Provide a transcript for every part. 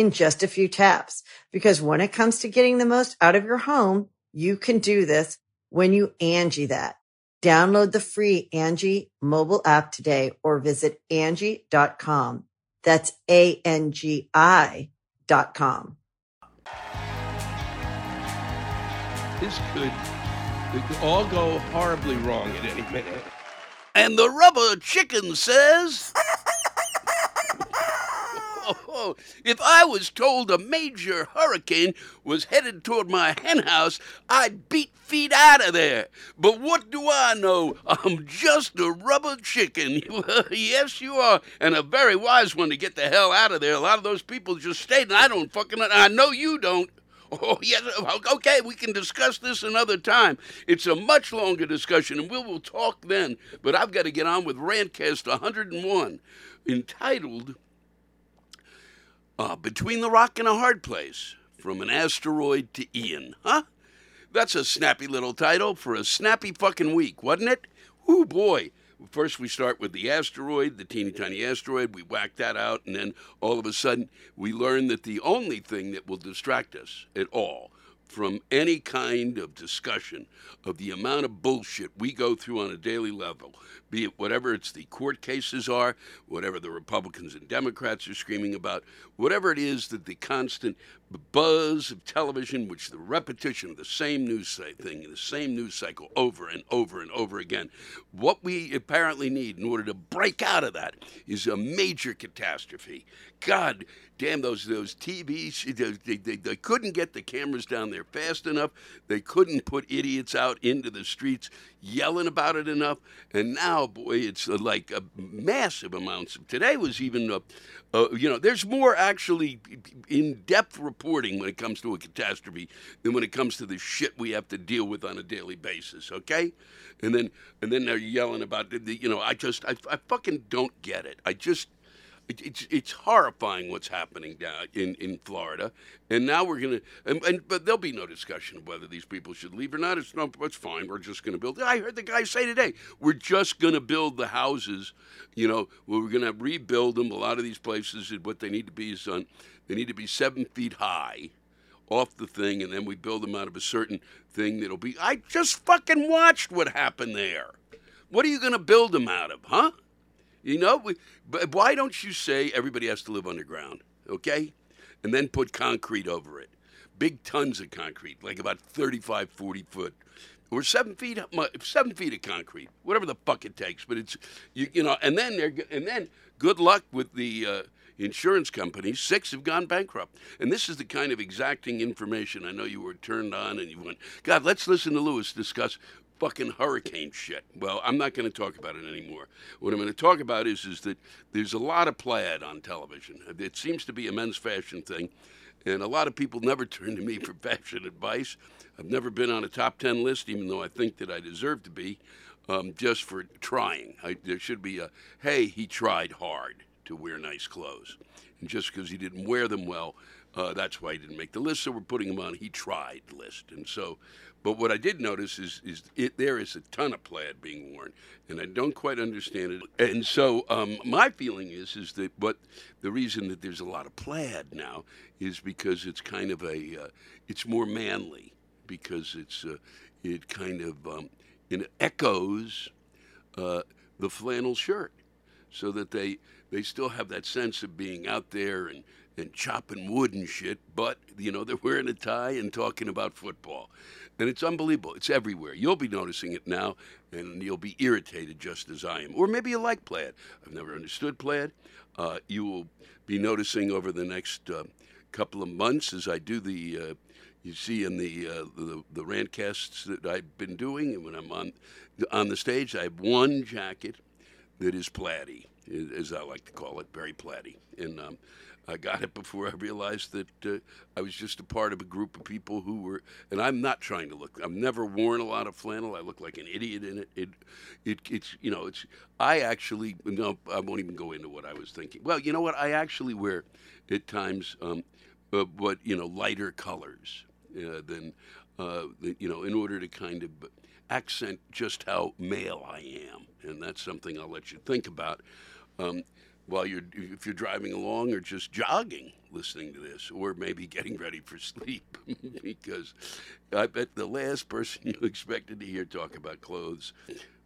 in just a few taps. Because when it comes to getting the most out of your home, you can do this when you Angi that. Download the free Angi mobile app today or visit Angi.com. That's A-N-G-I dot com. This could, it could all go horribly wrong at any minute. And the rubber chicken says. If I was told a major hurricane was headed toward my henhouse, I'd beat feet out of there. But what do I know? I'm just a rubber chicken. yes, you are, and a very wise one to get the hell out of there. A lot of those people just stayed, and I don't fucking. I know you don't. Oh, yes. Okay, we can discuss this another time. It's a much longer discussion, and we will talk then. But I've got to get on with Rantcast 101, entitled uh, Between the Rock and a Hard Place From an Asteroid to Ian. Huh? That's a snappy little title for a snappy fucking week, wasn't it? Ooh, boy. First, we start with the asteroid, the teeny tiny asteroid. We whack that out, and then all of a sudden, we learn that the only thing that will distract us at all from any kind of discussion of the amount of bullshit we go through on a daily level, be it whatever it's the court cases are, whatever the Republicans and Democrats are screaming about, whatever it is that the constant buzz of television, which the repetition of the same news thing, the same news cycle over and over and over again, what we apparently need in order to break out of that is a major catastrophe. God damn those those TVs! They, they, they couldn't get the cameras down there fast enough. They couldn't put idiots out into the streets yelling about it enough. And now, boy, it's uh, like a massive amounts. Today was even, uh, uh, you know, there's more actually in-depth reporting when it comes to a catastrophe than when it comes to the shit we have to deal with on a daily basis. Okay, and then and then they're yelling about the, you know, I just I, I fucking don't get it. I just it's it's horrifying what's happening down in, in Florida, and now we're gonna and, and, but there'll be no discussion of whether these people should leave or not. It's no, it's fine. We're just gonna build. I heard the guy say today, we're just gonna build the houses. You know, we're gonna rebuild them. A lot of these places, what they need to be is on, they need to be seven feet high, off the thing, and then we build them out of a certain thing that'll be. I just fucking watched what happened there. What are you gonna build them out of, huh? You know, we, but why don't you say everybody has to live underground, okay? And then put concrete over it. Big tons of concrete, like about 35, 40 foot. Or seven feet, seven feet of concrete, whatever the fuck it takes. But it's, you, you know, and then they're, and then good luck with the uh, insurance companies. Six have gone bankrupt, and this is the kind of exacting information. I know you were turned on and you went, God, let's listen to Lewis discuss fucking hurricane shit. Well, I'm not going to talk about it anymore. What I'm going to talk about is is that there's a lot of plaid on television. It seems to be a men's fashion thing, and a lot of people never turn to me for fashion advice. I've never been on a top ten list, even though I think that I deserve to be, um, just for trying. I, there should be a hey, he tried hard to wear nice clothes, and just because he didn't wear them well. Uh, that's why he didn't make the list, so we're putting him on. He tried list, and so but what I did notice is, is it, there is a ton of plaid being worn, and I don't quite understand it. And so um, my feeling is is that what the reason that there's a lot of plaid now is because it's kind of a uh, it's more manly because it's uh, it kind of um, it echoes uh, the flannel shirt, so that they they still have that sense of being out there and and chopping wood and shit, but you know they're wearing a tie and talking about football, and it's unbelievable. It's everywhere. You'll be noticing it now, and you'll be irritated just as I am. Or maybe you like plaid. I've never understood plaid. Uh, you will be noticing over the next uh, couple of months as I do the. Uh, you see in the, uh, the the rantcasts that I've been doing, and when I'm on on the stage, I have one jacket that is plaady, as I like to call it, very plaady, and um, I got it before I realized that uh, I was just a part of a group of people who were, and I'm not trying to look. I've never worn a lot of flannel. I look like an idiot in it. It, it it's you know, it's. I actually no, I won't even go into what I was thinking. Well, you know what? I actually wear at times, um, uh, what you know, lighter colors uh, than, uh, you know, in order to kind of accent just how male I am, and that's something I'll let you think about. Um, while you're if you're driving along or just jogging listening to this or maybe getting ready for sleep. Because I bet the last person you expected to hear talk about clothes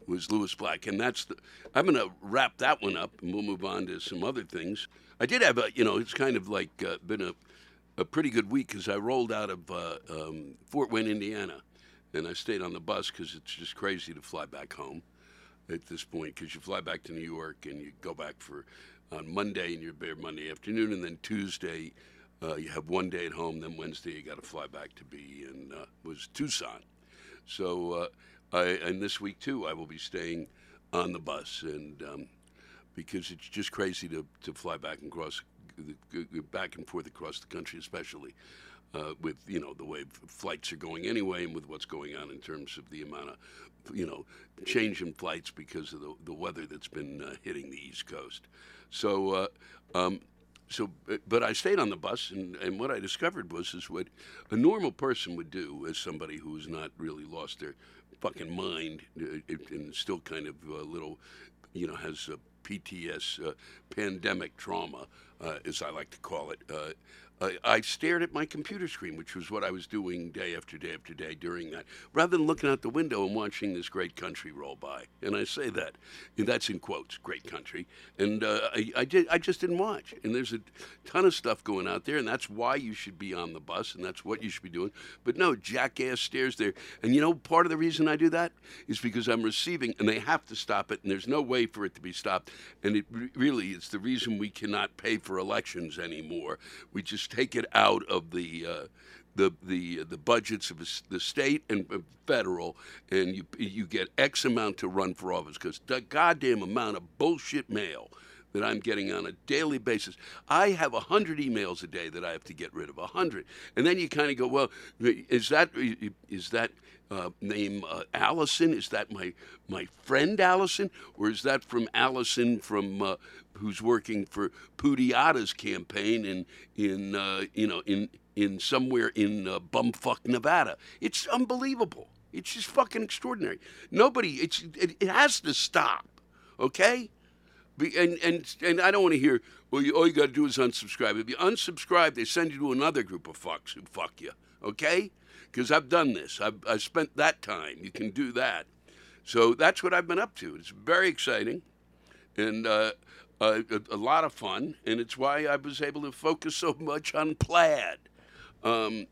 was Lewis Black. And that's the I'm going to wrap that one up and we'll move on to some other things. I did have a you know it's kind of like uh, been a a pretty good week because I rolled out of uh, um, Fort Wayne, Indiana, and I stayed on the bus because it's just crazy to fly back home at this point because you fly back to New York and you go back for on Monday and you're there Monday afternoon, and then Tuesday uh, you have one day at home. Then Wednesday you got to fly back to be in uh, was Tucson. So uh, I and this week too I will be staying on the bus and um, because it's just crazy to, to fly back and cross back and forth across the country, especially uh, with you know the way flights are going anyway, and with what's going on in terms of the amount of you know change in flights because of the, the weather that's been uh, hitting the East Coast. So. Uh, um, so, but I stayed on the bus, and, and what I discovered was is what a normal person would do as somebody who's not really lost their fucking mind uh, and still kind of a little, you know, has a PTS, uh, pandemic trauma, uh, as I like to call it. Uh, I stared at my computer screen, which was what I was doing day after day after day during that, rather than looking out the window and watching this great country roll by. And I say that, and that's in quotes, great country. And uh, I, I, did, I just didn't watch. And there's a ton of stuff going out there, and that's why you should be on the bus, and that's what you should be doing. But no, jackass stares there. And you know, part of the reason I do that is because I'm receiving, and they have to stop it, and there's no way for it to be stopped. And it really, it's the reason we cannot pay for elections anymore. We just take it out of the uh, the the the budgets of the state and federal, and you you get X amount to run for office because the goddamn amount of bullshit mail that I'm getting on a daily basis. I have a hundred emails a day that I have to get rid of. A hundred, and then you kind of go, well, is that is that uh, name uh, Allison? Is that my my friend Allison, or is that from Allison from uh, who's working for Pudiata's campaign in in uh, you know in in somewhere in uh, bumfuck Nevada? It's unbelievable. It's just fucking extraordinary. Nobody. It's it, it has to stop. Okay. And and and I don't want to hear. Well, you, all you got to do is unsubscribe. If you unsubscribe, they send you to another group of fucks who fuck you. Okay because I've done this. I've, I've spent that time. You can do that. So that's what I've been up to. It's very exciting and uh, a, a, lot of fun, and it's why I was able to focus so much on plaid. Um,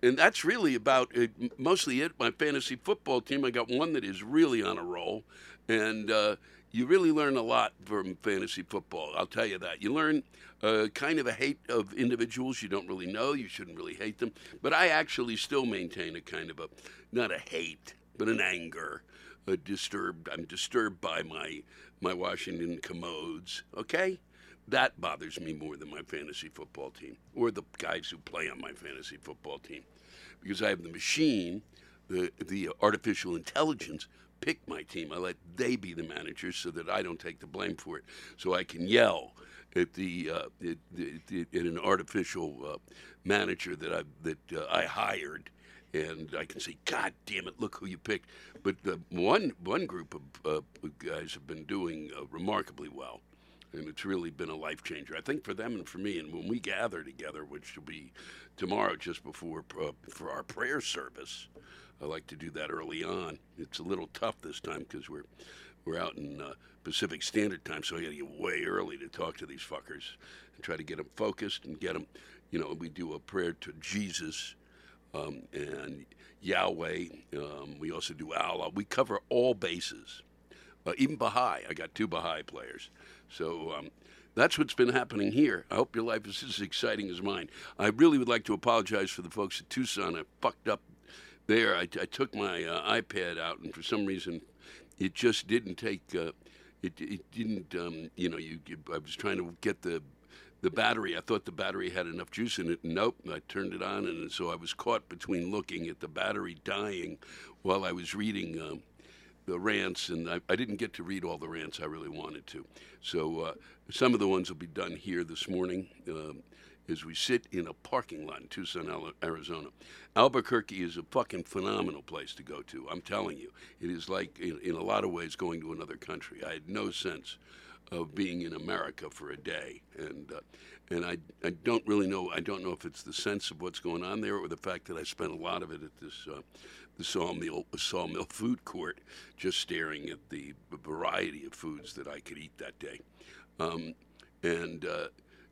and that's really about it, mostly it. My fantasy football team, I got one that is really on a roll, and uh, you really learn a lot from fantasy football. I'll tell you that. You learn uh, kind of a hate of individuals you don't really know. You shouldn't really hate them. But I actually still maintain a kind of a, not a hate, but an anger. A disturbed. I'm disturbed by my my Washington commodes. Okay, that bothers me more than my fantasy football team or the guys who play on my fantasy football team, because I have the machine, the the artificial intelligence pick my team. I let they be the managers so that I don't take the blame for it. So I can yell at the uh, at, an artificial uh, manager that I that uh, I hired, and I can say, "God damn it! Look who you picked." But the one one group of uh, guys have been doing uh, remarkably well. And it's really been a life changer, I think, for them and for me. And when we gather together, which will be tomorrow, just before uh, for our prayer service, I like to do that early on. It's a little tough this time because we're we're out in uh, Pacific Standard Time, so I got to get way early to talk to these fuckers and try to get them focused and get them. You know, we do a prayer to Jesus um, and Yahweh. Um, we also do Allah. We cover all bases, uh, even Baha'i. I got two Baha'i players, so. Um, that's what's been happening here. I hope your life is as exciting as mine. I really would like to apologize for the folks at Tucson. I fucked up there. I, I took my uh, iPad out, and for some reason, it just didn't take. Uh, it, it didn't. Um, you know, you, you. I was trying to get the the battery. I thought the battery had enough juice in it. Nope. I turned it on, and so I was caught between looking at the battery dying while I was reading um, the rants, and I, I, didn't get to read all the rants I really wanted to. So uh, some of the ones will be done here this morning. Um, as we sit in a parking lot in Tucson, Arizona. Albuquerque is a fucking phenomenal place to go to. I'm telling you, it is like in, in a lot of ways going to another country. I had no sense of being in America for a day, and uh, and I I don't really know. I don't know if it's the sense of what's going on there or the fact that I spent a lot of it at this. Uh, the sawmill, sawmill food court, just staring at the variety of foods that I could eat that day. Um, and uh,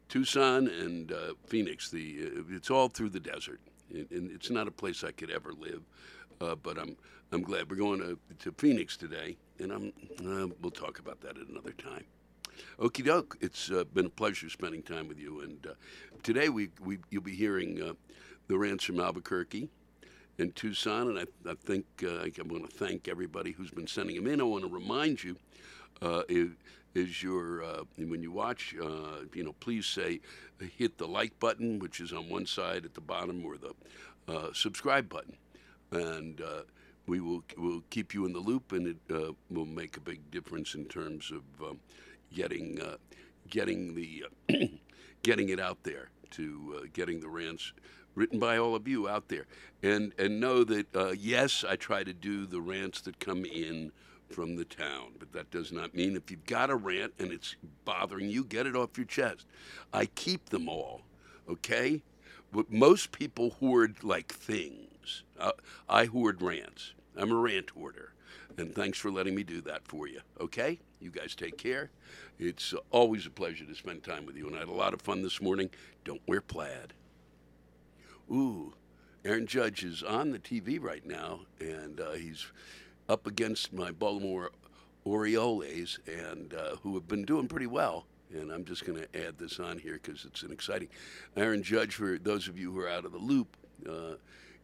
Tucson and uh, Phoenix, the uh, it's all through the desert, and, and, it's not a place I could ever live. Uh, but I'm I'm glad we're going to, to Phoenix today, and I'm uh, we'll talk about that at another time. Okie doke. It's been a pleasure spending time with you. And today we, we you'll be hearing the rants from Albuquerque and Tucson. And I, I think uh, I'm going to thank everybody who's been sending them in. I want to remind you. Uh, is your uh, when you watch, you know, please say hit the like button, which is on one side at the bottom, or the subscribe button, and we will will keep you in the loop, and it uh, will make a big difference in terms of um, getting uh, getting the uh, getting it out there to uh, getting the rants written by all of you out there, and and know that uh, yes, I try to do the rants that come in from the town, but that does not mean if you've got a rant and it's bothering you, get it off your chest. I keep them all, okay? But most people hoard like things. Uh, I hoard rants. I'm a rant hoarder. And thanks for letting me do that for you. Okay? You guys take care. It's always a pleasure to spend time with you. And I had a lot of fun this morning. Don't wear plaid. Ooh, Aaron Judge is on the TV right now, and uh, he's up against my Baltimore Orioles, and uh, who have been doing pretty well. And I'm just going to add this on here because it's an exciting. Aaron Judge, for those of you who are out of the loop, uh,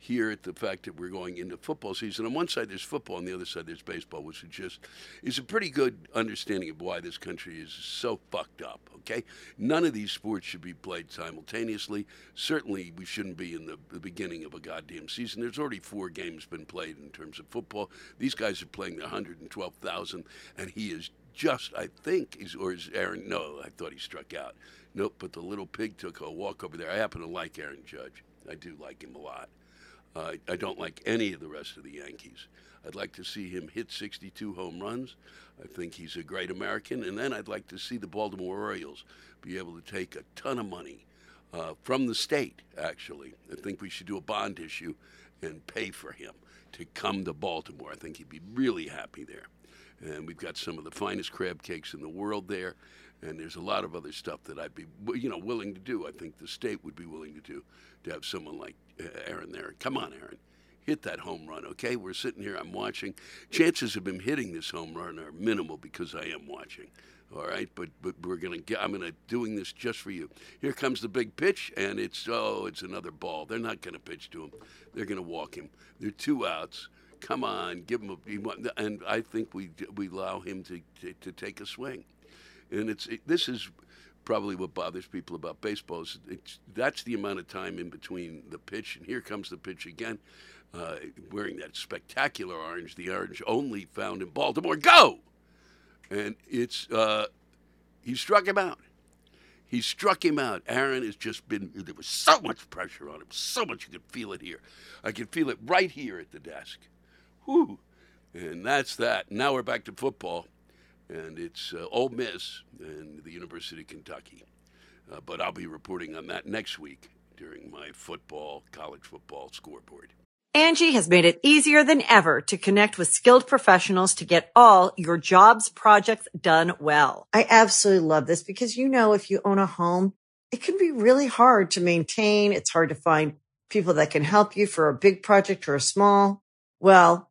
here at the fact that we're going into football season. On one side, there's football, on the other side, there's baseball, which is just is a pretty good understanding of why this country is so fucked up. Okay, none of these sports should be played simultaneously. Certainly, we shouldn't be in the, the beginning of a goddamn season. There's already four games been played in terms of football. These guys are playing the 112,000, and he is just, I think, is or is Aaron? No, I thought he struck out. Nope, but the little pig took a walk over there. I happen to like Aaron Judge. I do like him a lot. Uh, I don't like any of the rest of the Yankees. I'd like to see him hit 62 home runs. I think he's a great American. And then I'd like to see the Baltimore Orioles be able to take a ton of money uh, from the state, actually. I think we should do a bond issue and pay for him to come to Baltimore. I think he'd be really happy there. And we've got some of the finest crab cakes in the world there. And there's a lot of other stuff that I'd be, you know, willing to do. I think the state would be willing to do to have someone like uh, Aaron there. Come on, Aaron. Hit that home run, okay? We're sitting here, I'm watching. Chances of him hitting this home run are minimal because I am watching. All right, but but we're gonna get. I'm gonna doing this just for you. Here comes the big pitch, and it's oh, it's another ball. They're not gonna pitch to him. They're gonna walk him. They're two outs. Come on, give him a. And I think we we allow him to to, to take a swing, and it's it, this is probably what bothers people about baseball is that's the amount of time in between the pitch and here comes the pitch again uh, wearing that spectacular orange the orange only found in baltimore. Go! And it's uh, he struck him out. He struck him out. Aaron has just been there was so much pressure on him so much you could feel it here. I could feel it right here at the desk. Whew. and that's that. Now we're back to football and it's uh, Ole Miss and the University of Kentucky. Uh, but I'll be reporting on that next week during my football, college football scoreboard. Angi has made it easier than ever to connect with skilled professionals to get all your jobs projects done well. I absolutely love this because, you know, if you own a home, it can be really hard to maintain. It's hard to find people that can help you for a big project or a small. Well,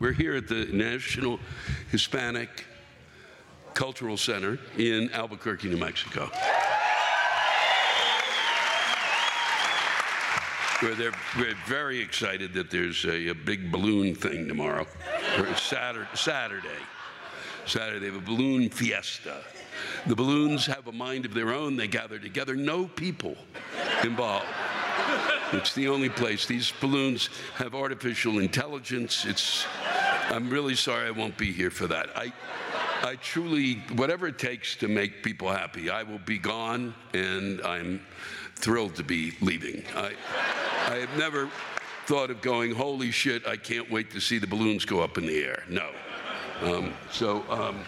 We're here at the National Hispanic Cultural Center in Albuquerque, New Mexico. We're, there, we're very excited that there's a, a big balloon thing tomorrow, or Saturday, Saturday. Saturday, they have a balloon fiesta. The balloons have a mind of their own. They gather together. No people involved. It's the only place. These balloons have artificial intelligence. It's. I'm really sorry I won't be here for that. I, I truly, whatever it takes to make people happy, I will be gone, and I'm thrilled to be leaving. I, I have never thought of going, holy shit, I can't wait to see the balloons go up in the air. No. Um, so um,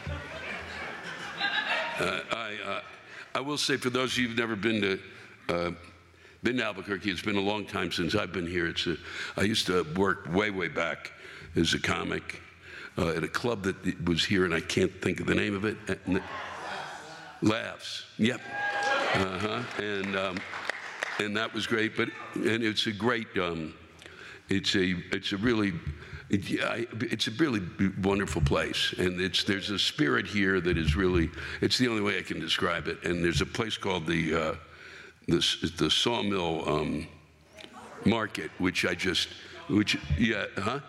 uh, I, uh, I will say, for those of you who've never been to uh, been to Albuquerque, it's been a long time since I've been here. It's a, I used to work way, way back as a comic uh, at a club that was here, and I can't think of the name of it. Laughs. Yep. Uh-huh. And um, and that was great. But and it's a great. Um, it's a it's a really it's a really wonderful place, and it's there's a spirit here that is really it's the only way I can describe it. And there's a place called the uh, the, the Sawmill um, Market, which I just which yeah huh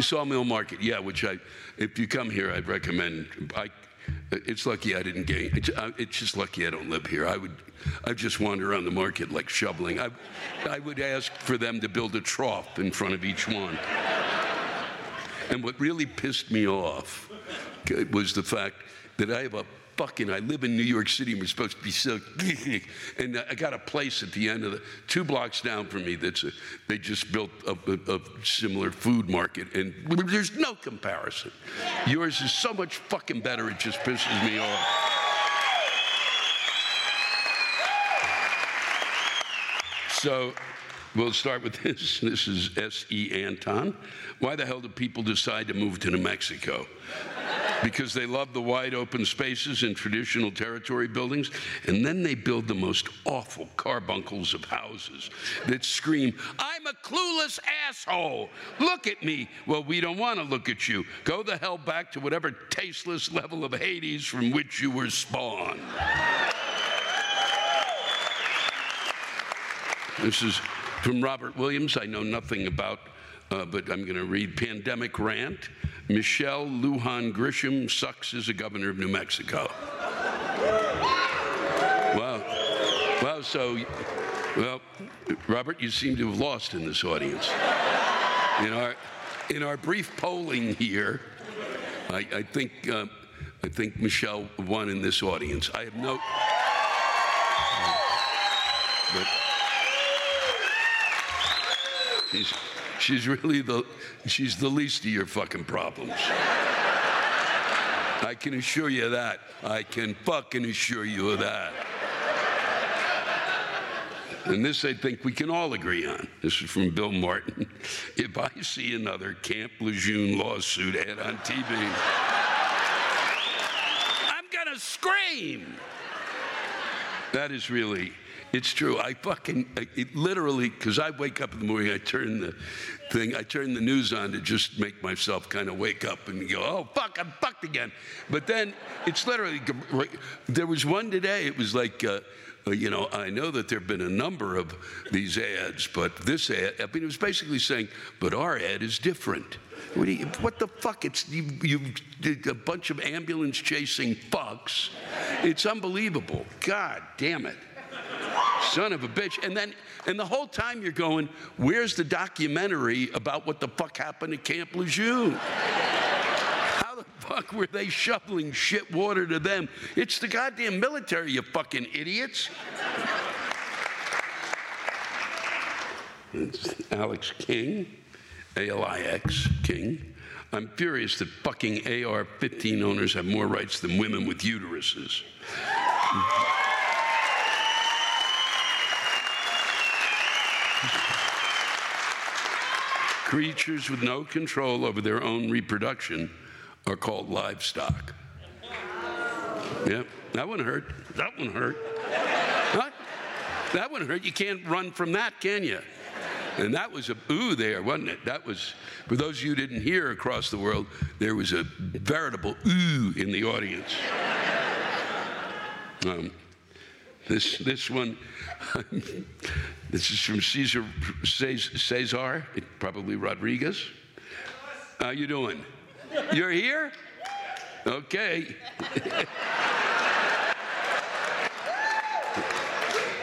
Sawmill Market yeah, which I if you come here I'd recommend. I it's lucky I didn't gain. It's, uh, it's, just lucky I don't live here. I would, I just wander around the market like shoveling. I, I would ask for them to build a trough in front of each one. and what really pissed me off was the fact that I have a fucking, I live in New York City and we're supposed to be so, and uh, I got a place at the end of the, two blocks down from me that's a, they just built a, a, a similar food market and there's no comparison. Yours is so much fucking better, it just pisses me off. So we'll start with this. This is S.E. Anton. Why the hell do people decide to move to New Mexico? Because they love the wide open spaces in traditional territory buildings. And then they build the most awful carbuncles of houses that scream, I'm a clueless asshole. Look at me. Well, we don't want to look at you. Go the hell back to whatever tasteless level of Hades from which you were spawned. This is from Robert Williams. I know nothing about, uh, but I'm going to read Pandemic Rant. Michelle Lujan Grisham sucks as a governor of New Mexico. wow. Wow, so, well, Robert, you seem to have lost in this audience. In our, in our brief polling here, I, I think, uh, I think Michelle won in this audience. I have no. But she's really the she's the least of your fucking problems. I can assure you of that. I can fucking assure you of that. And this I think we can all agree on. This is from Bill Martin. If I see another Camp Lejeune lawsuit ad on TV, I'm gonna scream. That is really, it's true. I fucking, I, it literally, because I wake up in the morning, I turn the thing, I turn the news on to just make myself kind of wake up and go, oh, fuck, I'm fucked again. But then it's literally, there was one today, it was like, uh, uh, you know, I know that there have been a number of these ads, but this ad, I mean, it was basically saying, but our ad is different. What, you, what the fuck? It's you, you, a bunch of ambulance chasing fucks. It's unbelievable. God damn it. Son of a bitch. And then, and the whole time you're going, where's the documentary about what the fuck happened at Camp Lejeune? How the fuck were they shoveling shit water to them? It's the goddamn military, you fucking idiots. It's Alex King, A L I X King. I'm furious that fucking AR 15 owners have more rights than women with uteruses. Creatures with no control over their own reproduction are called livestock. Yep, that one hurt. That one hurt. What? That one hurt. You can't run from that, can you? And that was a ooh there, wasn't it? That was, for those of you who didn't hear across the world, there was a veritable ooh in the audience. Um, this, this one, this is from Caesar, Cesar, probably Rodriguez. How you doing? You're here? Okay.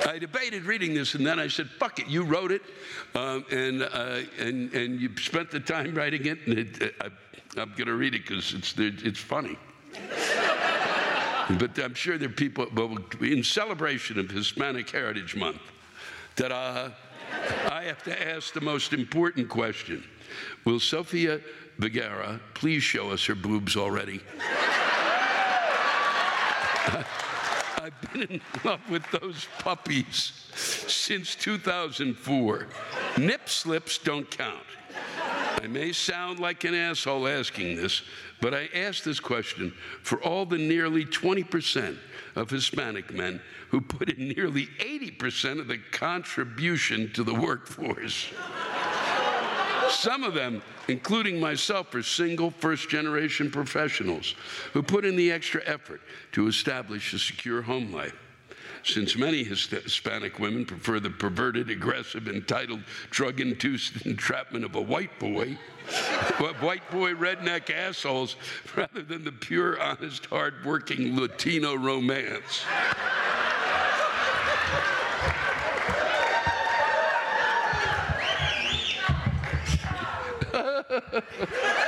I debated reading this, and then I said, "Fuck it, you wrote it, um, and uh, and and you spent the time writing it, and it, uh, I, am going to read it because it's it's funny." But I'm sure there are people, in celebration of Hispanic Heritage Month, that uh, I have to ask the most important question: Will Sofia Vergara, please show us her boobs already. I've been in love with those puppies since 2004. Nip slips don't count. I may sound like an asshole asking this, but I ask this question for all the nearly 20% of Hispanic men who put in nearly 80% of the contribution to the workforce. Some of them, including myself, are single first generation professionals who put in the extra effort to establish a secure home life. Since many Hispanic women prefer the perverted, aggressive, entitled, drug induced entrapment of a white boy, white boy redneck assholes, rather than the pure, honest, hard-working Latino romance.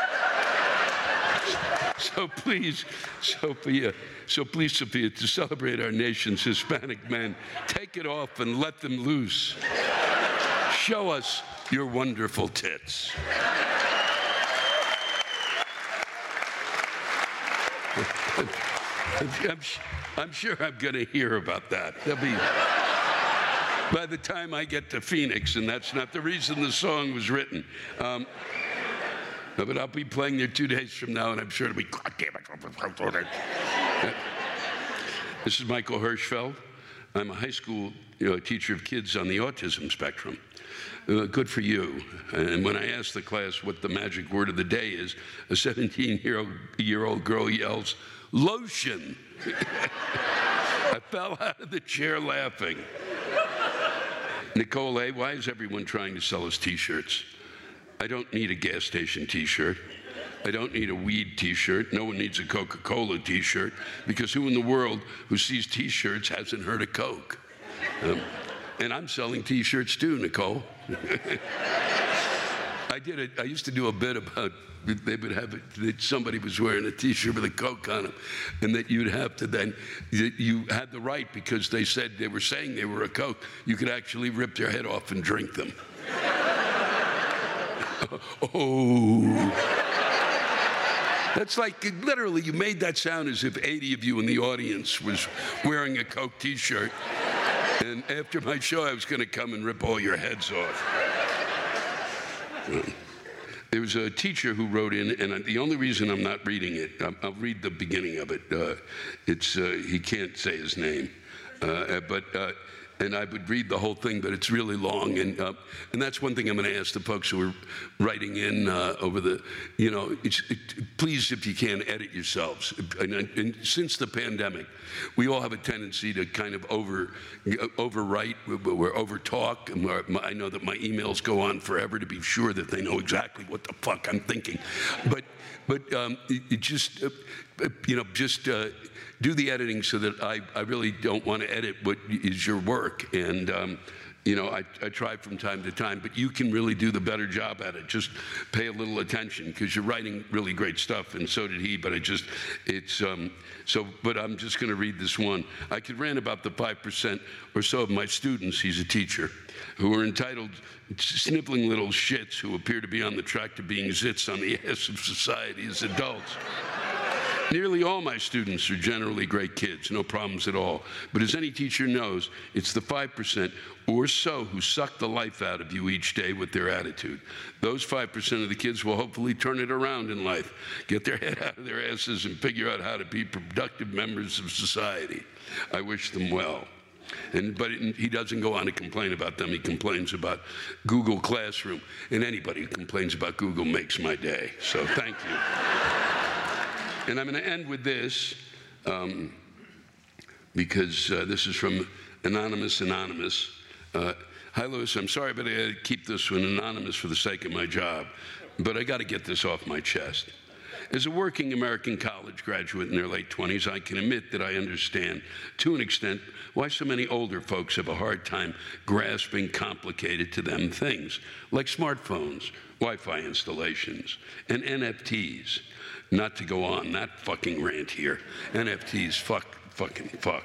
so please, Sofia, so please, Sofia, to celebrate our nation's Hispanic men, take it off and let them loose. Show us your wonderful tits. I'm, I'm, sure I'm going to hear about that. There'll be by the time I get to Phoenix, and that's not the reason the song was written. Um, but I'll be playing there two days from now, and I'm sure it'll be, God damn it. This is Michael Hirschfeld. I'm a high school you know, teacher of kids on the autism spectrum. Uh, good for you. And when I ask the class what the magic word of the day is, a 17 year old, year old girl yells, lotion. I fell out of the chair laughing. Nicole why is everyone trying to sell us t shirts? I don't need a gas station t shirt. I don't need a weed t shirt. No one needs a Coca Cola t shirt because who in the world who sees t shirts hasn't heard of Coke? Um, and I'm selling t shirts too, Nicole. I did it. I used to do a bit about they would have it, that somebody was wearing a T-shirt with a Coke on them, and that you'd have to then you had the right because they said they were saying they were a Coke. You could actually rip their head off and drink them. Oh. That's like literally, you made that sound as if 80 of you in the audience was wearing a Coke t shirt. And after my show, I was going to come and rip all your heads off. There was a teacher who wrote in, and the only reason I'm not reading it, I'll, read the beginning of it. Uh, it's uh, he can't say his name, uh, but uh, and I would read the whole thing, but it's really long, and uh, and that's one thing I'm going to ask the folks who are writing in uh, over the, you know, it, please if you can edit yourselves. And, and, since the pandemic, we all have a tendency to kind of over overwrite, we're over talk. I know that my emails go on forever to be sure that they know exactly what the fuck I'm thinking, but but um, it, it just uh, you know just uh, do the editing so that I, I really don't want to edit what is your work. And, um, you know, I, I try from time to time, but you can really do the better job at it. Just pay a little attention because you're writing really great stuff, and so did he. But I just, it's, um, so, but I'm just going to read this one. I could rant about the 5% or so of my students, he's a teacher, who are entitled sniveling little shits who appear to be on the track to being zits on the ass of society as adults. Nearly all my students are generally great kids, no problems at all. But as any teacher knows, it's the 5% or so who suck the life out of you each day with their attitude. Those 5% of the kids will hopefully turn it around in life, get their head out of their asses, and figure out how to be productive members of society. I wish them well. And, but it, he doesn't go on to complain about them. He complains about Google Classroom. And anybody who complains about Google makes my day. So thank you. And I'm going to end with this um, because uh, this is from Anonymous Anonymous. Uh, Hi, Lewis. I'm sorry, but I got to keep this one anonymous for the sake of my job. But I got to get this off my chest. As a working American college graduate in their late 20s, I can admit that I understand, to an extent, why so many older folks have a hard time grasping complicated to them things like smartphones, Wi Fi installations, and NFTs. Not to go on that fucking rant here. NFTs, fuck, fucking fuck.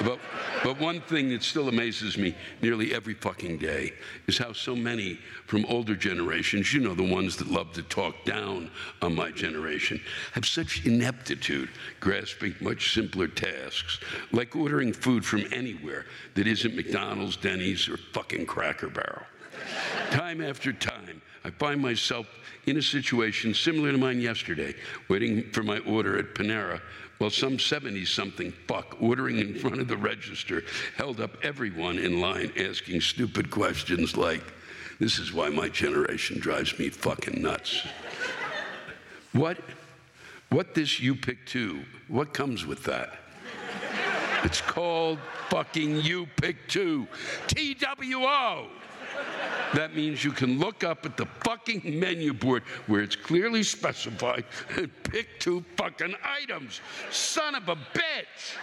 But, but one thing that still amazes me nearly every fucking day is how so many from older generations, you know, the ones that love to talk down on my generation, have such ineptitude grasping much simpler tasks, like ordering food from anywhere that isn't McDonald's, Denny's, or fucking Cracker Barrel. Time after time, I find myself in a situation similar to mine yesterday, waiting for my order at Panera, while some 70 something fuck ordering in front of the register held up everyone in line asking stupid questions like, This is why my generation drives me fucking nuts. what? What this you pick two? What comes with that? It's called fucking you pick two. TWO. That means you can look up at the fucking menu board where it's clearly specified and pick two fucking items. Son of a bitch.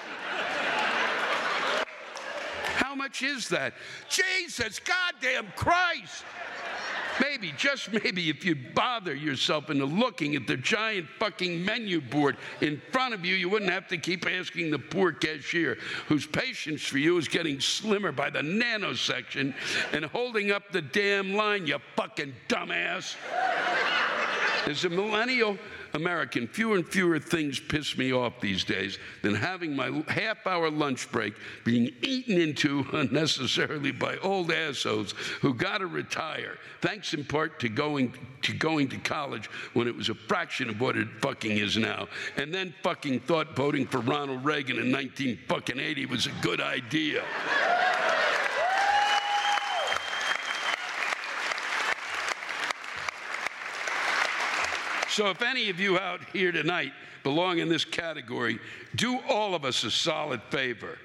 How much is that? Jesus, goddamn Christ. Maybe, just maybe, if you bother yourself into looking at the giant fucking menu board in front of you, you wouldn't have to keep asking the poor cashier, whose patience for you is getting slimmer by the nanosection, and holding up the damn line, you fucking dumbass. As a millennial, American, fewer and fewer things piss me off these days than having my half hour lunch break being eaten into unnecessarily by old assholes who got to retire, thanks in part to going to going to college when it was a fraction of what it fucking is now, and then fucking thought voting for Ronald Reagan in 19 fucking 80 was a good idea. So if any of you out here tonight belong in this category, do all of us a solid favor.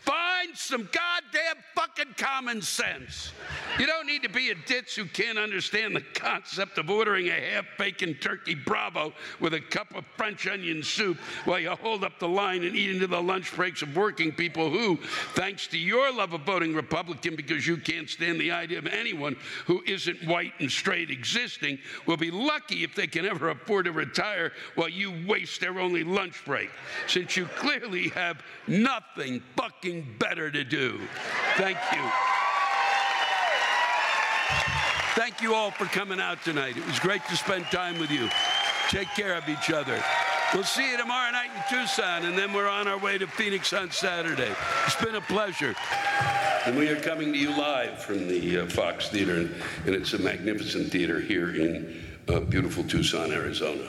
Find some goddamn fucking common sense. You don't need to be a ditz who can't understand the concept of ordering a half bacon turkey bravo with a cup of French onion soup while you hold up the line and eat into the lunch breaks of working people who, thanks to your love of voting Republican because you can't stand the idea of anyone who isn't white and straight existing, will be lucky if they can ever afford to retire while you waste their only lunch break, since you clearly have nothing fucking better to do. Thank you. Thank you all for coming out tonight. It was great to spend time with you. Take care of each other. We'll see you tomorrow night in Tucson, and then we're on our way to Phoenix on Saturday. It's been a pleasure. And we are coming to you live from the uh, Fox Theater, and, it's a magnificent theater here in uh, beautiful Tucson, Arizona.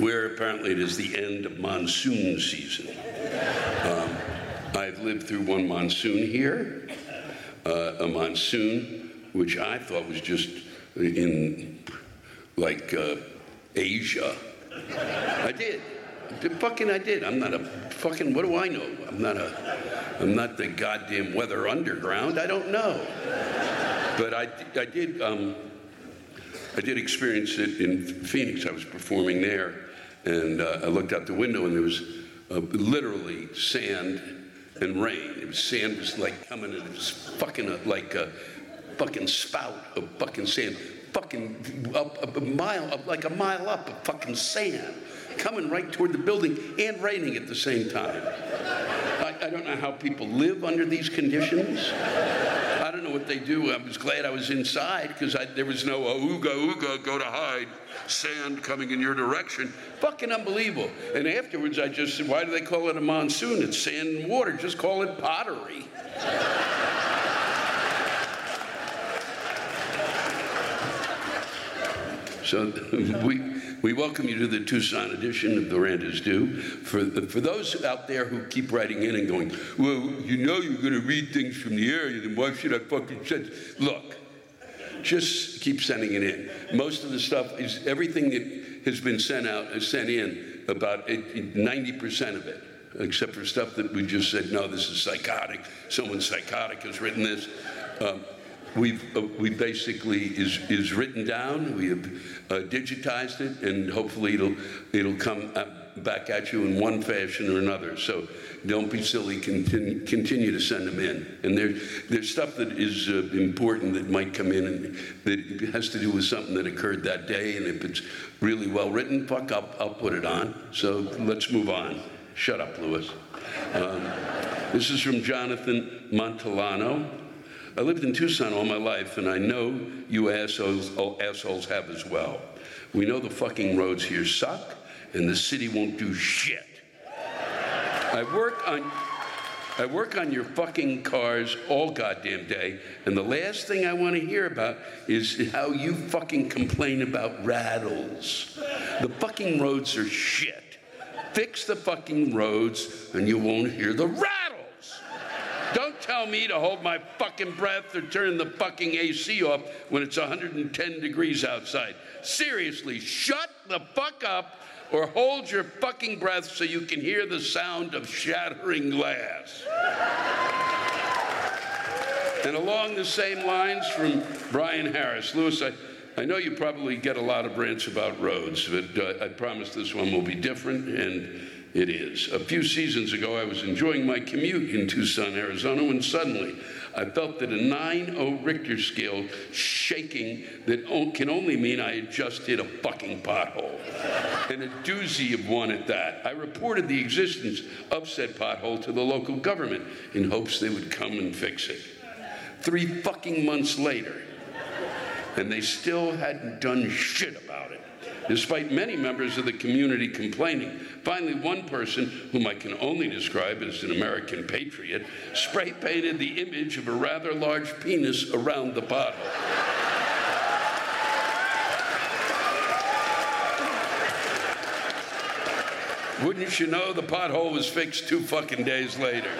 Where apparently it is the end of monsoon season. Um, I've lived through one monsoon here, uh, a monsoon which I thought was just in like uh, Asia. I did. Fucking I did. I'm not a fucking what do I know? I'm not a I'm not the goddamn weather underground. I don't know. But I I did um, I did experience it in Phoenix. I was performing there, and uh, I looked out the window and there was uh, literally sand and rain. It was sand was like coming and it was fucking like a, fucking spout of fucking sand, fucking up, a mile, up, like a mile up of fucking sand, coming right toward the building and raining at the same time. I, I don't know how people live under these conditions. Know what they do. I was glad I was inside because there was no oh, ooga ooga, go to hide, sand coming in your direction. Fucking unbelievable. And afterwards, I just said, why do they call it a monsoon? It's sand and water. Just call it pottery. So we, we welcome you to the Tucson edition of The Rant is Due. For, for those out there who keep writing in and going, well, you know you're going to read things from the area, then why should I fucking send? Look, just keep sending it in. Most of the stuff is everything that has been sent out, is sent in, about 90% of it except for stuff that we just said, no, this is psychotic. Someone psychotic has written this. Um, we've uh, we basically is is written down. We have uh, digitized it, and hopefully it'll it'll come back at you in one fashion or another. So don't be silly. Continue, continue to send them in. And there, there's stuff that is uh, important that might come in and that has to do with something that occurred that day. And if it's really well written, fuck, I'll, I'll put it on. So let's move on. Shut up, Lewis. Um, this is from Jonathan Montellano. I lived in Tucson all my life, and I know you assholes, oh, assholes have as well. We know the fucking roads here suck, and the city won't do shit. I work on. I work on your fucking cars all goddamn day, and the last thing I want to hear about is how you fucking complain about rattles. The fucking roads are shit. Fix the fucking roads, and you won't hear the rattles. Don't tell me to hold my fucking breath or turn the fucking AC off when it's 110 degrees outside. Seriously, shut the fuck up or hold your fucking breath so you can hear the sound of shattering glass. and along the same lines from Brian Harris, Lewis, I, I know you probably get a lot of rants about roads, but uh, I promise this one will be different and it is. A few seasons ago, I was enjoying my commute in Tucson, Arizona, when suddenly I felt that a 9-0 Richter scale shaking that can only mean I had just hit a fucking pothole. And a doozy of one at that. I reported the existence of said pothole to the local government in hopes they would come and fix it. Three fucking months later, and they still hadn't done shit about it despite many members of the community complaining. Finally, one person, whom I can only describe as an American patriot, spray painted the image of a rather large penis around the bottle. Wouldn't you know the pothole was fixed two fucking days later?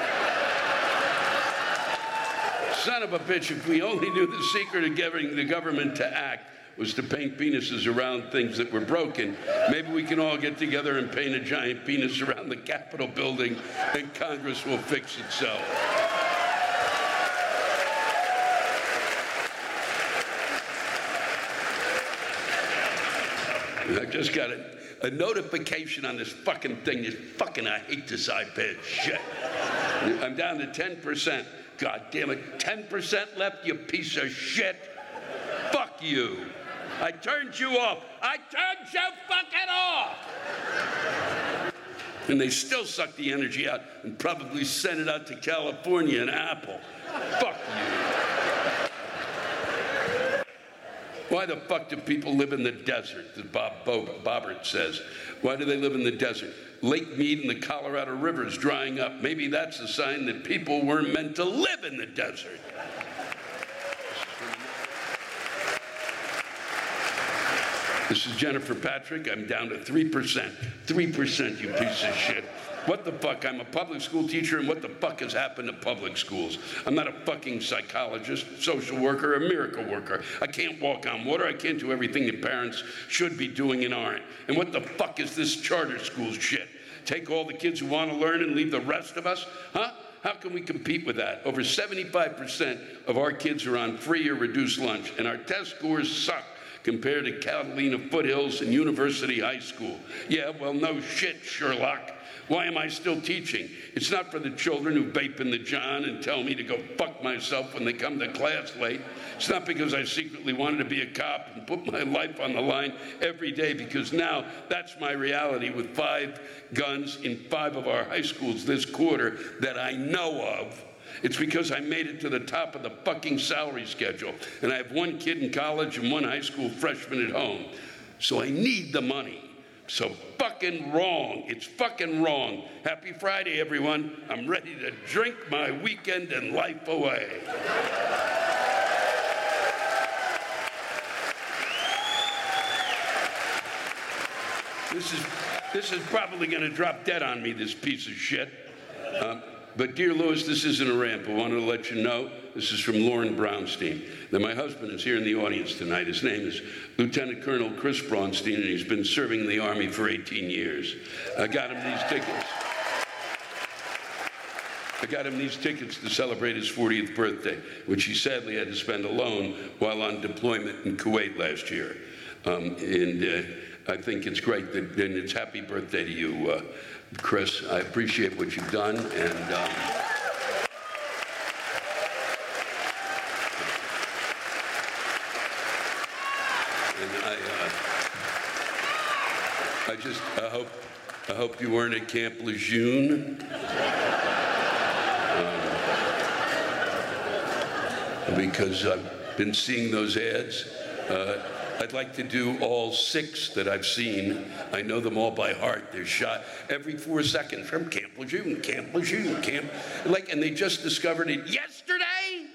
Son of a bitch, if we only knew the secret of getting the government to act, was to paint penises around things that were broken. Maybe we can all get together and paint a giant penis around the Capitol building and Congress will fix itself. I just got a, a, notification on this fucking thing. This fucking, I hate this iPad shit. I'm down to 10%. God damn it. 10% left, you piece of shit. Fuck you. I turned you off. I turned you fucking off. and they still suck the energy out and probably send it out to California and Apple. Fuck you. Why the fuck do people live in the desert, Bob Bobbert says? Why do they live in the desert? Lake Mead and the Colorado River is drying up. Maybe that's a sign that people weren't meant to live in the desert. This is Jennifer Patrick. I'm down to 3%. 3%, you piece of shit. What the fuck? I'm a public school teacher, and what the fuck has happened to public schools? I'm not a fucking psychologist, social worker, a miracle worker. I can't walk on water. I can't do everything that parents should be doing and aren't. And what the fuck is this charter school shit? Take all the kids who want to learn and leave the rest of us? Huh? How can we compete with that? Over 75% of our kids are on free or reduced lunch, and our test scores suck compared to Catalina Foothills and University High School. Yeah, well, no shit, Sherlock. Why am I still teaching? It's not for the children who vape in the John and tell me to go fuck myself when they come to class late. It's not because I secretly wanted to be a cop and put my life on the line every day, because now that's my reality with five guns in five of our high schools this quarter that I know of. It's because I made it to the top of the fucking salary schedule. And I have one kid in college and one high school freshman at home. So I need the money. So fucking wrong. It's fucking wrong. Happy Friday, everyone. I'm ready to drink my weekend and life away. This is, this is probably going to drop dead on me, this piece of shit. Um, but, dear Lewis, this isn't a rant. I wanted to let you know this is from Lauren Brownstein. That my husband is here in the audience tonight. His name is Lieutenant Colonel Chris Braunstein, and he's been serving in the Army for 18 years. I got him these tickets. I got him these tickets to celebrate his 40th birthday, which he sadly had to spend alone while on deployment in Kuwait last year. Um, and uh, I think it's great that, and it's happy birthday to you. Uh, Chris, I appreciate what you've done, and um, and I, uh, I just I hope I hope you weren't at Camp Lejeune. Um, because I've been seeing those ads. Uh, I'd like to do all six that I've seen. I know them all by heart. They're shot every four seconds from Camp Lejeune, Camp Lejeune, Camp. Like, and they just discovered it yesterday.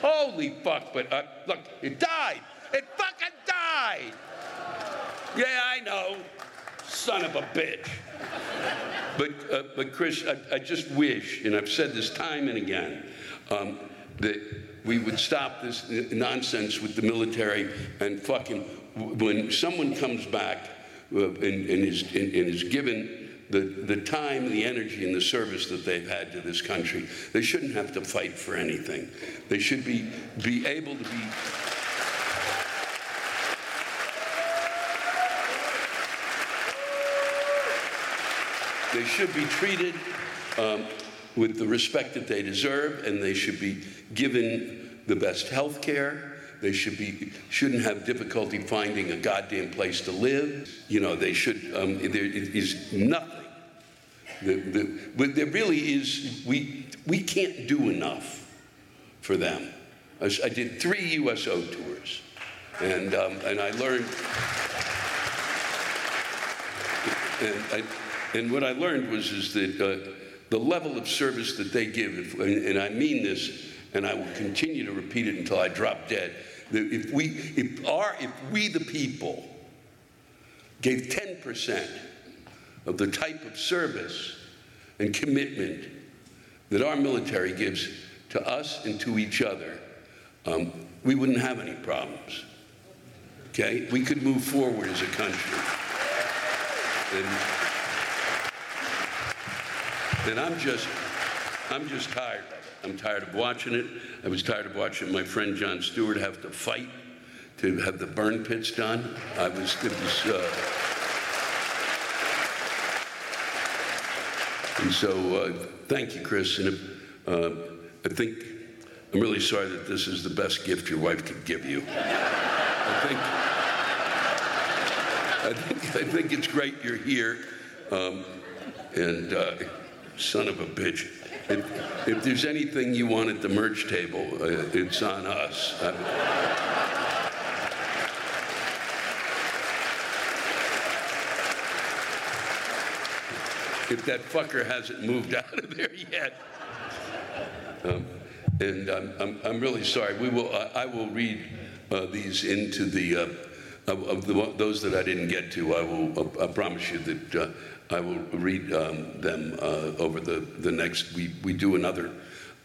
Holy fuck! But uh, look, it died. It fucking died. Yeah, I know. Son of a bitch. But, uh, but Chris, I, I, just wish, and I've said this time and again, um, that we would stop this nonsense with the military and fucking when someone comes back uh, and, and, is, and, and is given the, the time, the energy, and the service that they've had to this country, they shouldn't have to fight for anything. They should be, be able to be. They should be treated um, with the respect that they deserve, and they should be given the best health care. They should be shouldn't have difficulty finding a goddamn place to live. You know, they should. Um, there is nothing. The, the, but there really is. We we can't do enough for them. I, I did three USO tours, and um, and I learned. And, I, and what I learned was is that. Uh, the level of service that they give, and I mean this, and I will continue to repeat it until I drop dead. If we, if our, if we the people gave 10% of the type of service and commitment that our military gives to us and to each other, um, we wouldn't have any problems. Okay? We could move forward as a country. And, and I'm just, I'm just tired of it. I'm tired of watching it. I was tired of watching my friend Jon Stewart have to fight to have the burn pits done. I was, it was, uh, and so uh, thank you, Chris. And uh, I think I'm really sorry that this is the best gift your wife could give you. I think, I think, I think it's great you're here. Um, and uh, son of a bitch. If, if there's anything you want at the merch table, uh, it's on us. I, if that fucker hasn't moved out of there yet. Um, and I'm, I'm, I'm, really sorry. We will, I, I will read uh, these into the, uh, of, of the, those that I didn't get to. I will, I promise you that uh, I will read um, them uh, over the, the next, we, we do another.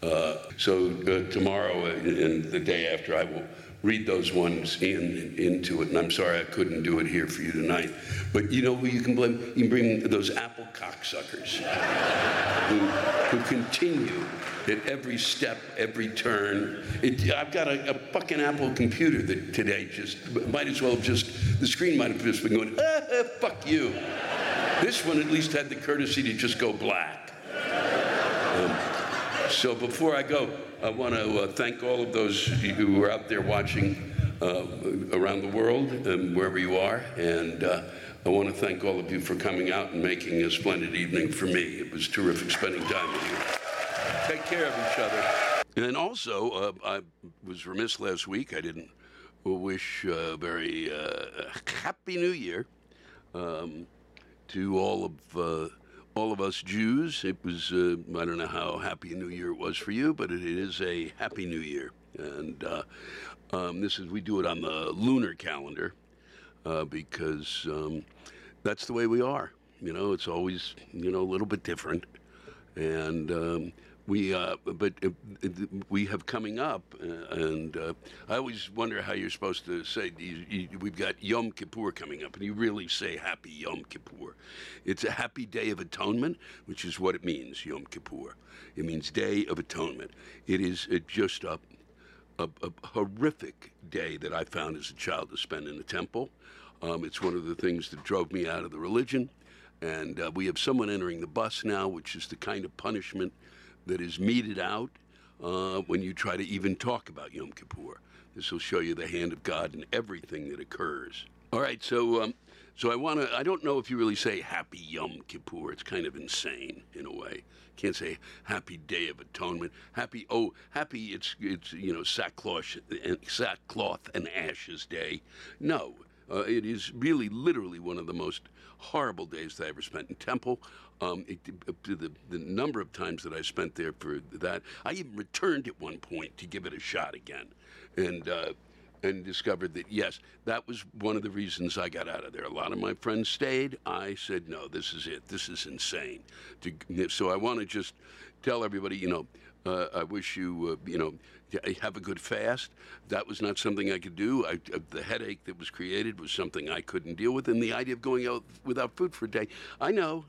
Uh, so uh, tomorrow and the day after, I will read those ones in into it. And I'm sorry I couldn't do it here for you tonight. But you know who you can blame? You can bring those Apple cocksuckers who, who continue at every step, every turn. It, I've got a, a, fucking Apple computer that today just might as well have just the screen might have just been going, ah, fuck you. This one at least had the courtesy to just go black. Um, so before I go, I want to uh, thank all of those who are out there watching uh, around the world wherever you are. And uh, I want to thank all of you for coming out and making a splendid evening for me. It was terrific spending time with you. Take care of each other. And also, uh, I was remiss last week. I didn't wish a very uh, happy New Year um, to all of uh, all of us Jews. It was, uh, I don't know how happy a new year it was for you, but it is a happy new year. And uh, um, this is, we do it on the lunar calendar uh, because um, that's the way we are. You know, it's always, you know, a little bit different. And um, we uh, but uh, we have coming up, uh, and uh, I always wonder how you're supposed to say you, you, we've got Yom Kippur coming up, and you really say Happy Yom Kippur. It's a happy day of atonement, which is what it means, Yom Kippur. It means Day of Atonement. It is uh, just a, a, a horrific day that I found as a child to spend in the temple. Um, it's one of the things that drove me out of the religion. And uh, we have someone entering the bus now, which is the kind of punishment that is meted out uh, when you try to even talk about Yom Kippur. This will show you the hand of God in everything that occurs. All right, so um, so I want to. I don't know if you really say Happy Yom Kippur. It's kind of insane in a way. Can't say Happy Day of Atonement. Happy oh Happy. It's it's you know sackcloth sackcloth and ashes day. No, uh, it is really, literally one of the most horrible days that I ever spent in Temple. Um, it, the, the number of times that I spent there for that, I even returned at one point to give it a shot again, and uh, and discovered that yes, that was one of the reasons I got out of there. A lot of my friends stayed. I said, no, this is it. This is insane. To, so I want to just tell everybody, you know, uh, I wish you, uh, you know, have a good fast. That was not something I could do. I, uh, the headache that was created was something I couldn't deal with, and the idea of going out without food for a day. I know,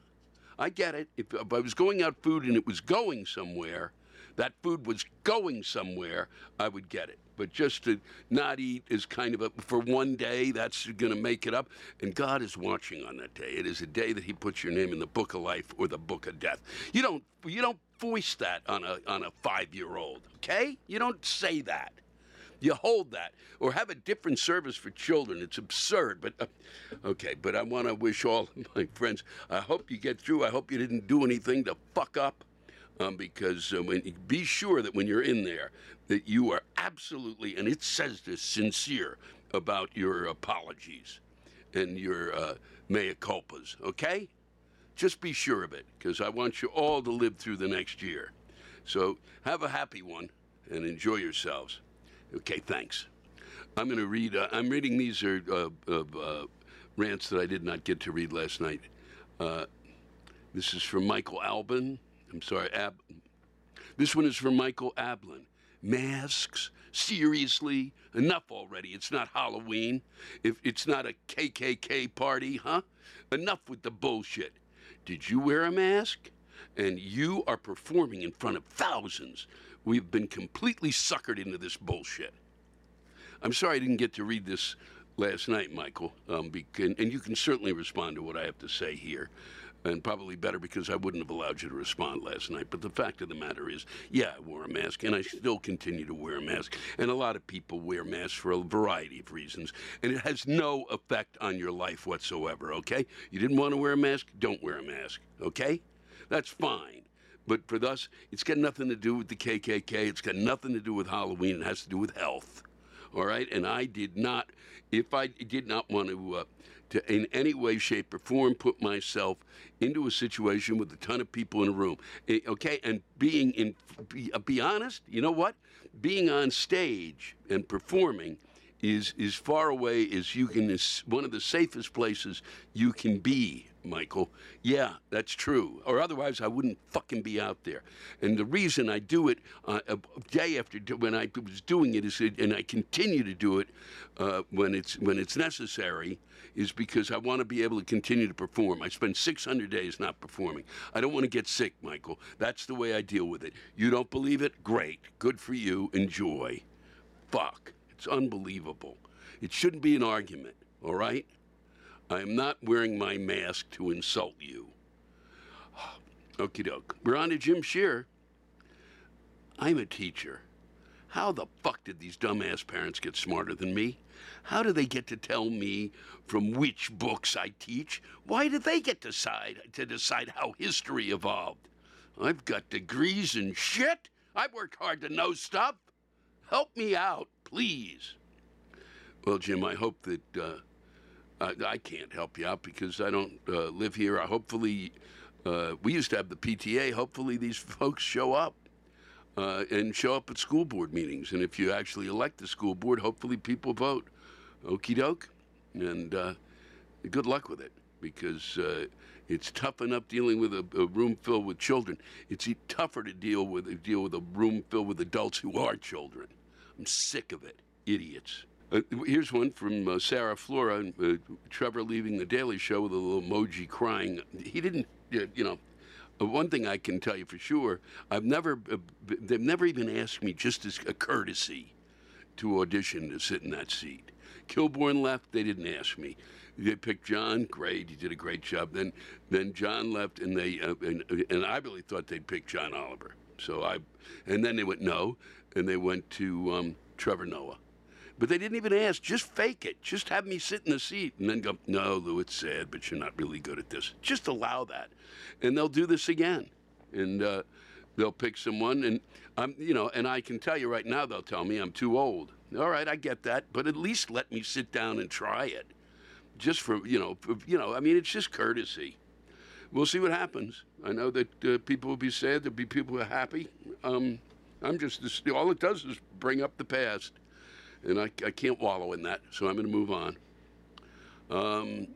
I get it. If, if I was going out food and it was going somewhere, that food was going somewhere, I would get it. But just to not eat is kind of a, for one day, that's going to make it up. And God is watching on that day. It is a day that He puts your name in the book of life or the book of death. You don't, you don't voice that on a, on a five year old, okay? You don't say that. You hold that. Or have a different service for children. It's absurd. But, uh, okay, but I want to wish all my friends, I hope you get through. I hope you didn't do anything to fuck up. Um, because uh, when, be sure that when you're in there, that you are absolutely, and it says this, sincere about your apologies and your uh, mea culpas, okay? Just be sure of it, because I want you all to live through the next year. So have a happy one and enjoy yourselves. Okay, thanks. I'm going to read, uh, I'm reading these are uh, uh, rants that I did not get to read last night. Uh, this is from Michael Albin. I'm sorry, Ab. This one is from Michael Ablin. Masks? Seriously? Enough already. It's not Halloween. If it's not a KKK party, huh? Enough with the bullshit. Did you wear a mask? And you are performing in front of thousands. We've been completely suckered into this bullshit. I'm sorry I didn't get to read this last night, Michael, um, and you can certainly respond to what I have to say here and probably better because I wouldn't have allowed you to respond last night. But the fact of the matter is, yeah, I wore a mask, and I still continue to wear a mask. And a lot of people wear masks for a variety of reasons, and it has no effect on your life whatsoever, okay? You didn't want to wear a mask? Don't wear a mask, okay? That's fine. But for us, it's got nothing to do with the KKK. It's got nothing to do with Halloween. It has to do with health. All right, and I did not. If I did not want to, uh, to in any way, shape, or form, put myself into a situation with a ton of people in a room. Eh, Okay, and being in, be, uh, be honest. You know what? Being on stage and performing is as far away as you can. Is one of the safest places you can be. Michael. Yeah, that's true. Or otherwise, I wouldn't fucking be out there. And the reason I do it uh, day after d- when I was doing it is, it, and I continue to do it uh, when it's when it's necessary, is because I want to be able to continue to perform. I spend 600 days not performing. I don't want to get sick, Michael. That's the way I deal with it. You don't believe it? Great. Good for you. Enjoy. Fuck. It's unbelievable. It shouldn't be an argument. All right. I am not wearing my mask to insult you. Okie doke. We're on to Jim Shear. I'm a teacher. How the fuck did these dumbass parents get smarter than me? How do they get to tell me from which books I teach? Why do they get to decide to decide how history evolved? I've got degrees and shit. I've worked hard to know stuff. Help me out, please. Well, Jim, I hope that uh, I, I can't help you out because I don't uh, live here. I hopefully, uh, we used to have the PTA. Hopefully, these folks show up uh, and show up at school board meetings. And if you actually elect the school board, hopefully people vote. Okie doke. And uh, good luck with it because uh, it's tough enough dealing with a, a room filled with children. It's tougher to deal with deal with a room filled with adults who are children. I'm sick of it, idiots. Uh, here's one from uh, Sarah Flora. Uh, Trevor leaving the Daily Show with a little emoji crying. He didn't, you know. uh, One thing I can tell you for sure, I've never, uh, they've never even asked me just as a courtesy to audition to sit in that seat. Kilborn left, they didn't ask me. They picked Jon, great, he did a great job. Then, then Jon left, and they, uh, and, and I really thought they'd pick John Oliver. So I, and then they went no, and they went to um, Trevor Noah. But they didn't even ask. Just fake it. Just have me sit in the seat and then go, no, Lou, it's sad, but you're not really good at this. Just allow that. And they'll do this again. And uh, they'll pick someone. And I'm, you know, and I can tell you right now, they'll tell me I'm too old. All right, I get that. But at least let me sit down and try it. Just for, you know, for, you know, I mean, it's just courtesy. We'll see what happens. I know that uh, people will be sad. There'll be people who are happy. Um, I'm just, all it does is bring up the past and I, I can't wallow in that, so I'm going to move on. Um,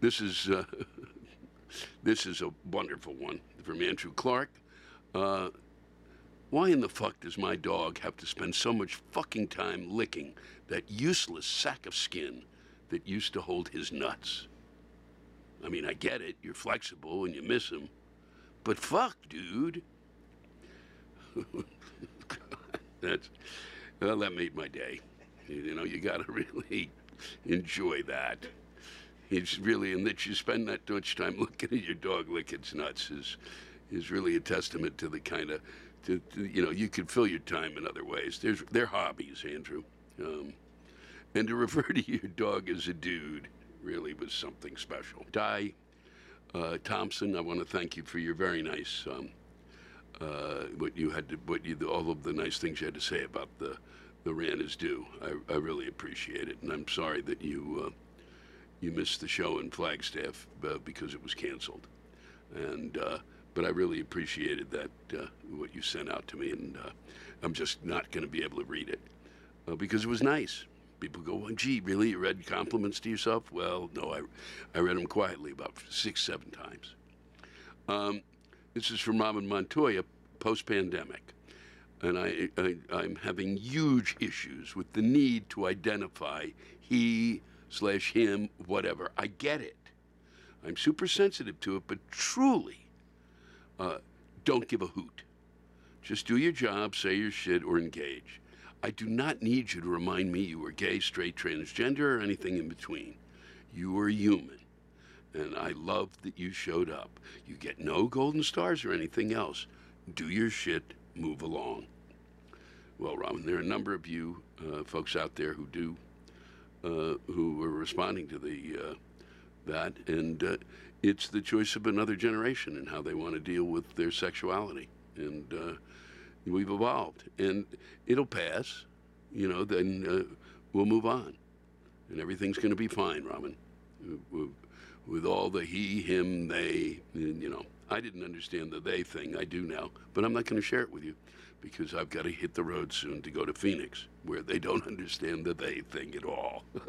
this is uh, this is a wonderful one from Andrew Clark. Uh, why in the fuck does my dog have to spend so much fucking time licking that useless sack of skin that used to hold his nuts? I mean, I get it. You're flexible and you miss him, but fuck, dude. That's well, that made my day. You know, you got to really enjoy that. It's really, and that you spend that much time looking at your dog lick its nuts is, is really a testament to the kind of, to, to, you know, you can fill your time in other ways. There's, they're hobbies, Andrew. Um, and to refer to your dog as a dude really was something special. Di uh, Thompson, I want to thank you for your very nice um, uh, what you had to, what you, all of the nice things you had to say about the, the rant is due. I, I really appreciate it, and I'm sorry that you, uh, you missed the show in Flagstaff uh, because it was canceled. And uh, but I really appreciated that uh, what you sent out to me, and uh, I'm just not going to be able to read it because it was nice. People go, well, "Gee, really? You read compliments to yourself?" Well, no, I, I read them quietly about six, seven times. Um, this is from Robin Montoya, post pandemic. And I, I, I'm having huge issues with the need to identify he slash him, whatever. I get it. I'm super sensitive to it, but truly, uh, don't give a hoot. Just do your job, say your shit, or engage. I do not need you to remind me you are gay, straight, transgender, or anything in between. You are human and I love that you showed up. You get no golden stars or anything else. Do your shit, move along. Well, Robin, there are a number of you uh, folks out there who do, uh, who are responding to the uh, that, and uh, it's the choice of another generation and how they want to deal with their sexuality, and uh, we've evolved, and it'll pass. you know, then uh, we'll move on, and everything's going to be fine, Raman. With all the he, him, they, you know, I didn't understand the they thing. I do now, but I'm not going to share it with you because I've got to hit the road soon to go to Phoenix, where they don't understand the they thing at all.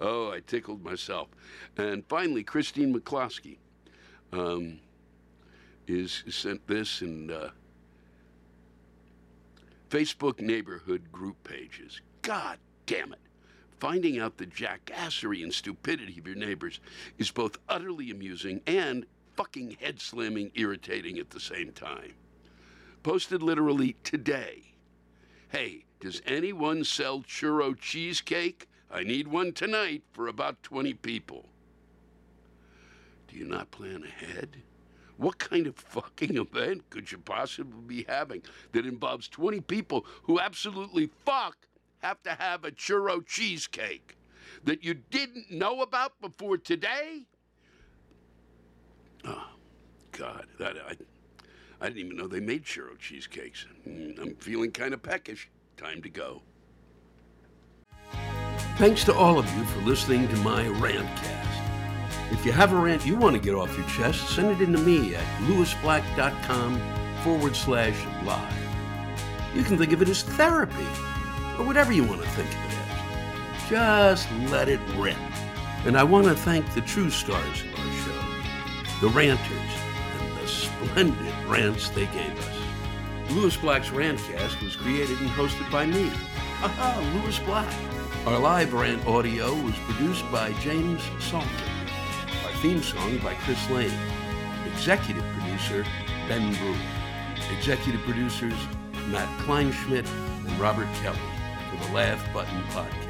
oh, I tickled myself. And finally, Christine McCloskey um, is sent this and. Uh, Facebook neighborhood group pages. God damn it. Finding out the jackassery and stupidity of your neighbors is both utterly amusing and fucking head slamming irritating at the same time. Posted literally today. Hey, does anyone sell churro cheesecake? I need one tonight for about 20 people. Do you not plan ahead? What kind of fucking event could you possibly be having that involves 20 people who absolutely fuck have to have a churro cheesecake that you didn't know about before today? Oh, God. That, I, I didn't even know they made churro cheesecakes. Hmm, I'm feeling kind of peckish. Time to go. Thanks to all of you for listening to my rantcast. If you have a rant you want to get off your chest, send it in to me at lewisblack.com forward slash live. You can think of it as therapy, or whatever you want to think of it as. Just let it rip. And I want to thank the true stars of our show, the ranters, and the splendid rants they gave us. Lewis Black's Rantcast was created and hosted by me. Aha, Lewis Black. Our live rant audio was produced by James Salter Our theme song by Chris Lane. Executive producer, Ben Brewer. Executive producers, Matt Kleinschmidt and Robert Kelly for the Laugh Button Podcast.